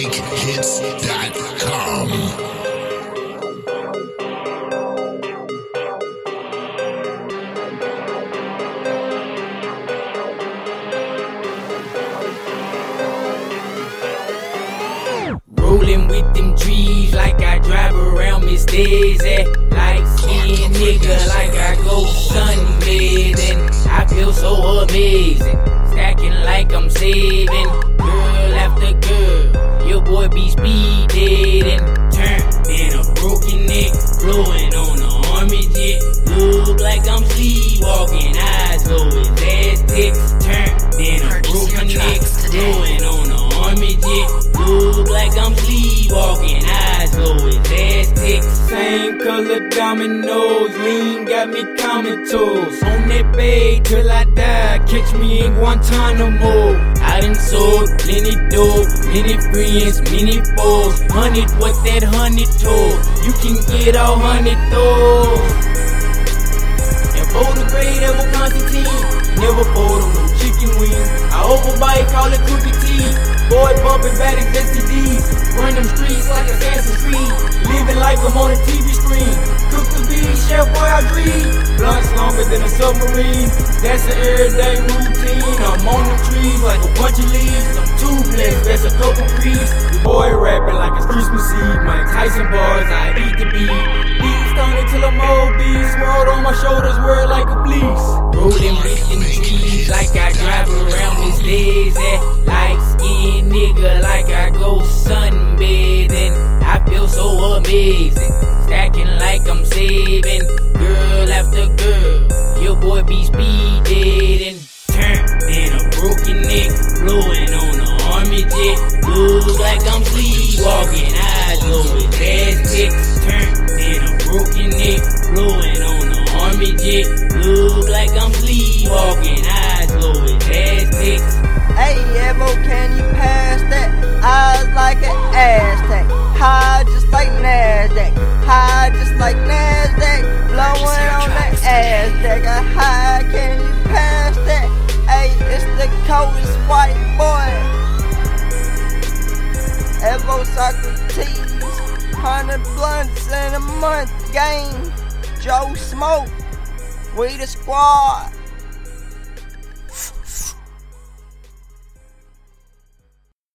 MakeHits.com. Rolling with them trees like I drive around Miss Daisy. Light skin nigga like I go sunbathing. I feel so amazing. Stacking like I'm saving. Girl after girl, boy be speed dating. Turn in a broken neck, blowing on the army jet. Look like I'm sleepwalking, eyes low as Aztecs. Turn in a broken neck, blowing on the army jet. Look like I'm sleepwalking, eyes low as ass ticks. Same color dominoes, lean got me comatose. On that bed till I die, catch me in Guantanamo. I done sold plenty dope, many friends, many foes. Hundred what that hundred told, you can get all hundred those. And for the great ever Constantine, never fold no chicken wings. I overbite, call it cookie tea. Boy bumping bad STDs. Run them streets like Assassin's Creed. Living life I'm on a TV screen. Cook the beef, Chef Boyardee. Blunts longer than a submarine. That's an everyday routine. I'm on the trees a couple creeps. Boy rapping like it's Christmas Eve. Mike Tyson bars, I eat the beat. Beats on it till I'm obese. World on my shoulders, wear like a fleece. Rolling with them trees like I drive around this lazy. Light skin nigga like I go sunbathing. I feel so amazing. Stacking like I'm saving. Girl after girl, Look like I'm sleepwalking, eyes low as Aztecs. Hey, Evo, can you pass that? Eyes like an Aztec. High just like NASDAQ. High just like NASDAQ. Blowing on the Aztec. A high, can you pass that? Hey, it's the coldest white boy. Evo Socrates. 100 blunts in a month game. Dro Smoke. We the squad.